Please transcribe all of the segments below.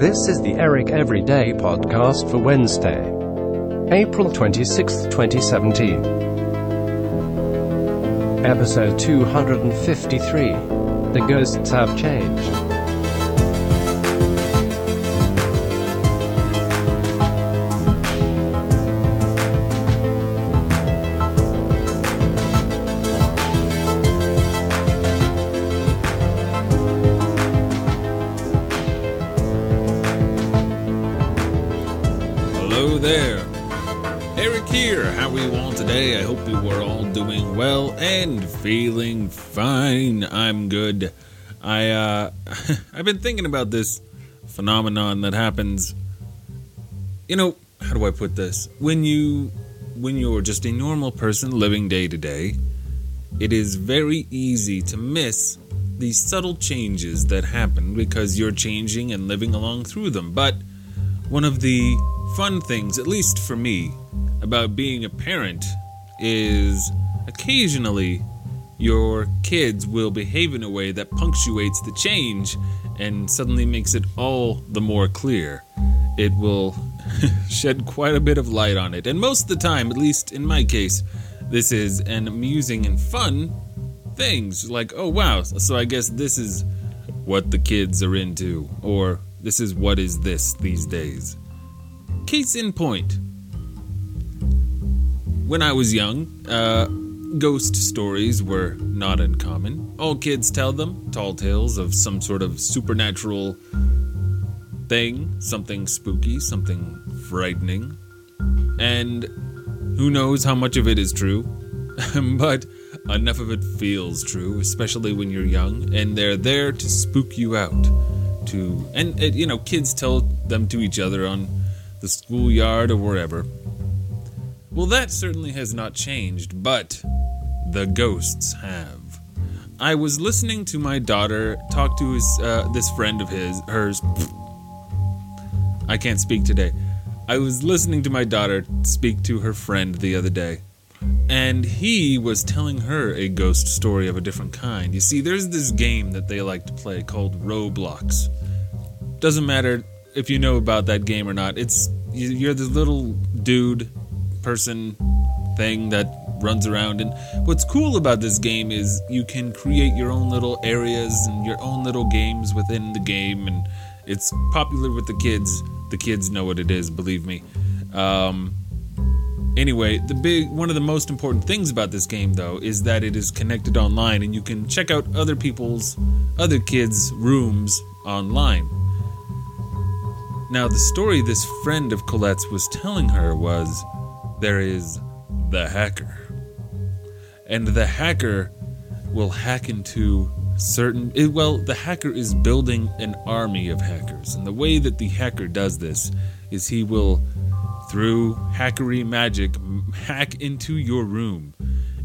This is the Eric Everyday podcast for Wednesday, April 26, 2017. Episode 253 The Ghosts Have Changed. Today? I hope you are all doing well and feeling fine. I'm good. I uh I've been thinking about this phenomenon that happens you know, how do I put this? When you when you're just a normal person living day to day, it is very easy to miss these subtle changes that happen because you're changing and living along through them. But one of the fun things, at least for me, about being a parent is occasionally your kids will behave in a way that punctuates the change and suddenly makes it all the more clear. It will shed quite a bit of light on it. And most of the time, at least in my case, this is an amusing and fun things like, oh wow, so I guess this is what the kids are into, or this is what is this these days. Case in point. When I was young, uh, ghost stories were not uncommon. All kids tell them, tall tales of some sort of supernatural thing, something spooky, something frightening. And who knows how much of it is true, but enough of it feels true, especially when you're young, and they're there to spook you out. To and uh, you know, kids tell them to each other on the schoolyard or wherever. Well, that certainly has not changed, but the ghosts have. I was listening to my daughter talk to his uh, this friend of his, hers. I can't speak today. I was listening to my daughter speak to her friend the other day, and he was telling her a ghost story of a different kind. You see, there's this game that they like to play called Roblox. Doesn't matter if you know about that game or not. It's you- you're this little dude, person, thing that runs around. And what's cool about this game is you can create your own little areas and your own little games within the game, and it's popular with the kids. The kids know what it is, believe me. Um, Anyway, the big one of the most important things about this game though is that it is connected online and you can check out other people's other kids' rooms online. Now, the story this friend of Colette's was telling her was there is the hacker. And the hacker will hack into certain it, well, the hacker is building an army of hackers. And the way that the hacker does this is he will through hackery magic hack into your room.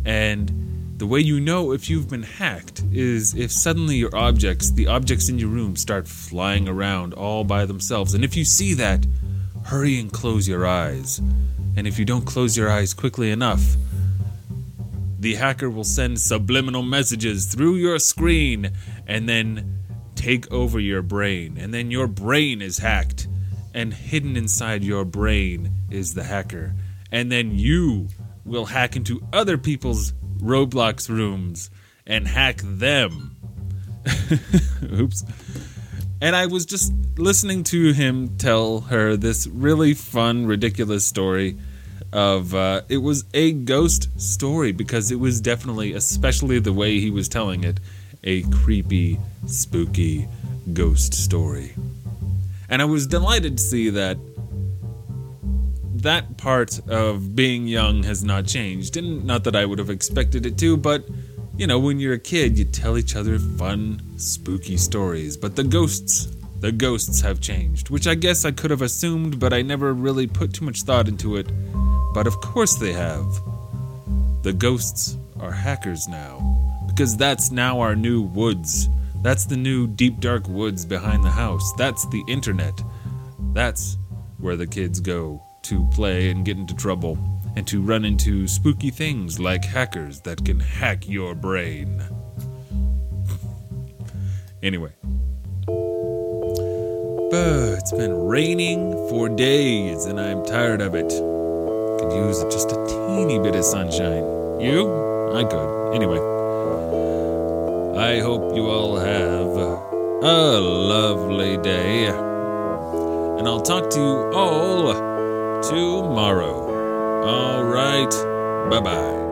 And the way you know if you've been hacked is if suddenly your objects, the objects in your room, start flying around all by themselves. And if you see that, hurry and close your eyes. And if you don't close your eyes quickly enough, the hacker will send subliminal messages through your screen and then take over your brain. And then your brain is hacked. And hidden inside your brain is the hacker. And then you will hack into other people's Roblox rooms and hack them. Oops. And I was just listening to him tell her this really fun, ridiculous story of uh, it was a ghost story because it was definitely, especially the way he was telling it, a creepy, spooky ghost story. And I was delighted to see that that part of being young has not changed. And not that I would have expected it to, but you know, when you're a kid, you tell each other fun, spooky stories. But the ghosts, the ghosts have changed, which I guess I could have assumed, but I never really put too much thought into it. But of course they have. The ghosts are hackers now, because that's now our new woods. That's the new deep dark woods behind the house. That's the internet. That's where the kids go to play and get into trouble and to run into spooky things like hackers that can hack your brain. Anyway. Uh, it's been raining for days and I'm tired of it. Could use just a teeny bit of sunshine. You? I could. Anyway, I hope you all have a lovely day. And I'll talk to you all tomorrow. All right. Bye bye.